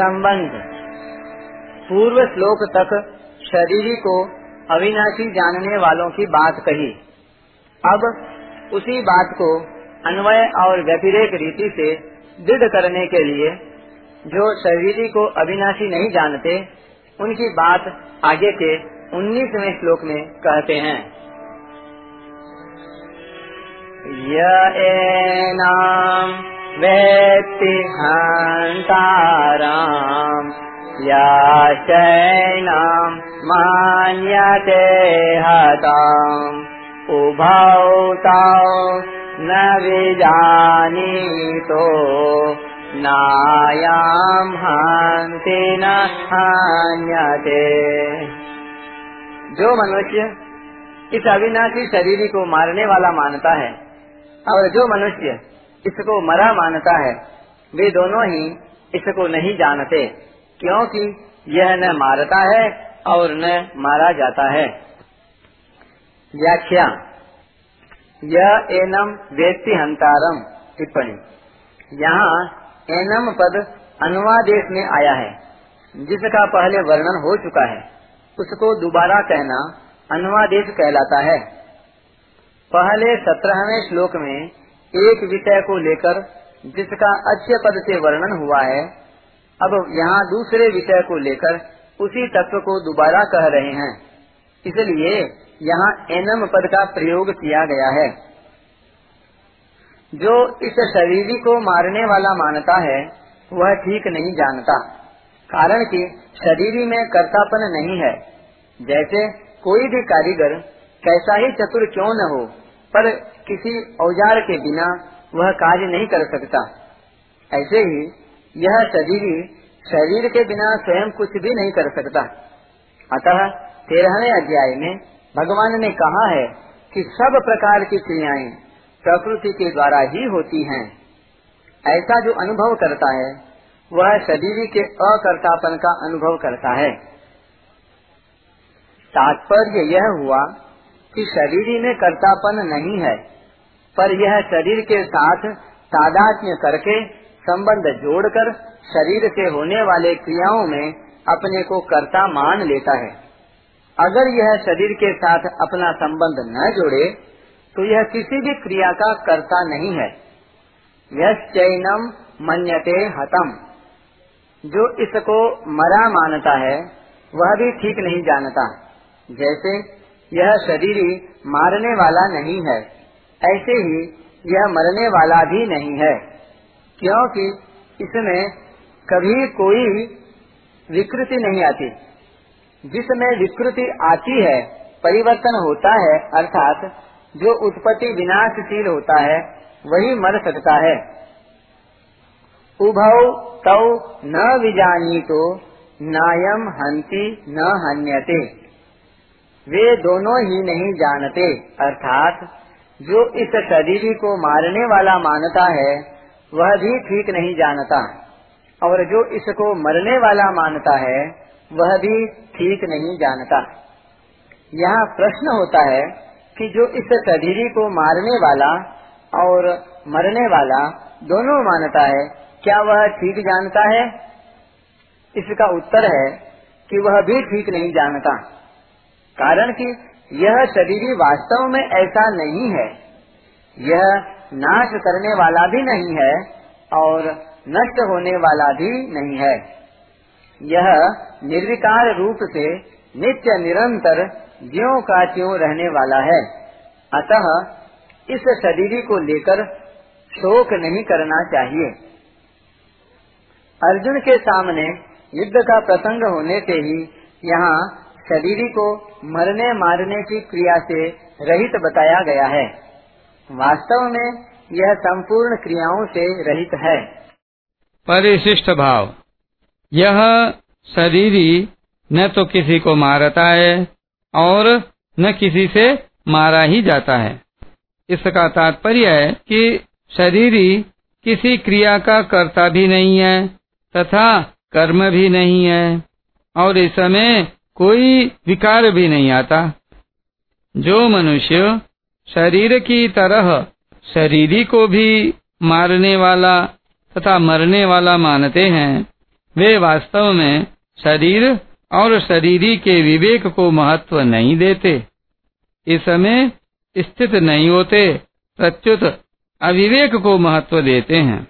संबंध। पूर्व श्लोक तक शरीर को अविनाशी जानने वालों की बात कही। अब उसी बात को अन्वय और व्यतिरेक रीति से दृढ़ करने के लिए जो शरीर को अविनाशी नहीं जानते, उनकी बात आगे के उन्नीसवें श्लोक में कहते हैं। वेत्ति हन्ताराम् याशैनाम् मान्यते हताम्। उभौ तौ न विजानीतो। नायाम् हन्ति न हान्यते। जो मनुष्य इस अविनाशी शरीर को मारने वाला मानता है, और जो मनुष्य इसको मरा मानता है। वे दोनों ही इसको नहीं जानते, क्योंकि यह न मारता है और न मारा जाता है। व्याख्या यह एनम व्यक्ति हंतारम टिप्पणी। यहाँ एनम पद अनुवादेश में आया है, जिसका पहले वर्णन हो चुका है। उसको दोबारा कहना अनुवादेश कहलाता है। पहले सत्रहवें श्लोक में एक विषय को लेकर जिसका अच्छे पद से वर्णन हुआ है, अब यहाँ दूसरे विषय को लेकर उसी तत्व को दोबारा कह रहे हैं। इसलिए यहाँ एनम पद का प्रयोग किया गया है। जो इस शरीर को मारने वाला मानता है, वह ठीक नहीं जानता, कारण कि शरीर में कर्तापन नहीं है। जैसे कोई भी कारीगर कैसा ही चतुर क्यों न हो, पर किसी औज़ार के बिना वह कार्य नहीं कर सकता। ऐसे ही यह शरीर शरीर के बिना स्वयं कुछ भी नहीं कर सकता। अतः तेरहवें अध्याय में भगवान ने कहा है कि सब प्रकार की क्रियाएँ प्रकृति के द्वारा ही होती हैं। ऐसा जो अनुभव करता है, वह शरीर के अकर्तापन का अनुभव करता है। तात्पर्य यह हुआ कि शरीर में कर्तापन नहीं है। पर यह शरीर के साथ तादात्म्य करके संबंध जोड़कर शरीर से होने वाले क्रियाओं में अपने को कर्ता मान लेता है। अगर यह शरीर के साथ अपना संबंध न जोड़े तो यह किसी भी क्रिया का कर्ता नहीं है। यह चैनम मन्यते हतम। जो इसको मरा मानता है, वह भी ठीक नहीं जानता। जैसे यह शरीर मारने वाला नहीं है। ऐसे ही यह मरने वाला भी नहीं है, क्योंकि इसमें कभी कोई विकृति नहीं आती। जिसमें विकृति आती है, परिवर्तन होता है, अर्थात जो उत्पत्ति विनाशशील होता है, वही मर सकता है। उभौ तौ न विजानी तो नायम हंति न हन्यते। वे दोनों ही नहीं जानते, अर्थात जो इस शरीर को मारने वाला मानता है, वह भी ठीक नहीं जानता। और जो इसको मरने वाला मानता है, वह भी ठीक नहीं जानता। यहाँ प्रश्न होता है कि जो इस शरीर को मारने वाला और मरने वाला दोनों मानता है, क्या वह ठीक जानता है? इसका उत्तर है कि वह भी ठीक नहीं जानता। कारण कि यह शरीर वास्तव में ऐसा नहीं है। यह नाश करने वाला भी नहीं है और नष्ट होने वाला भी नहीं है। यह निर्विकार रूप से नित्य निरंतर ज्यो का त्यों रहने वाला है। अतः इस शरीर को लेकर शोक नहीं करना चाहिए। अर्जुन के सामने युद्ध का प्रसंग होने से ही यहाँ शरीर को मरने मारने की क्रिया से रहित बताया गया है। वास्तव में यह संपूर्ण क्रियाओं से रहित है। परिशिष्ट भाव। यह शरीर न तो किसी को मारता है और न किसी से मारा ही जाता है। इसका तात्पर्य है कि शरीर किसी क्रिया का कर्ता भी नहीं है तथा कर्म भी नहीं है और इस समय कोई विकार भी नहीं आता। जो मनुष्य शरीर की तरह शरीरी को भी मारने वाला तथा मरने वाला मानते हैं, वे वास्तव में शरीर और शरीरी के विवेक को महत्व नहीं देते। इस समय स्थित नहीं होते, प्रत्युत अविवेक को महत्व देते हैं।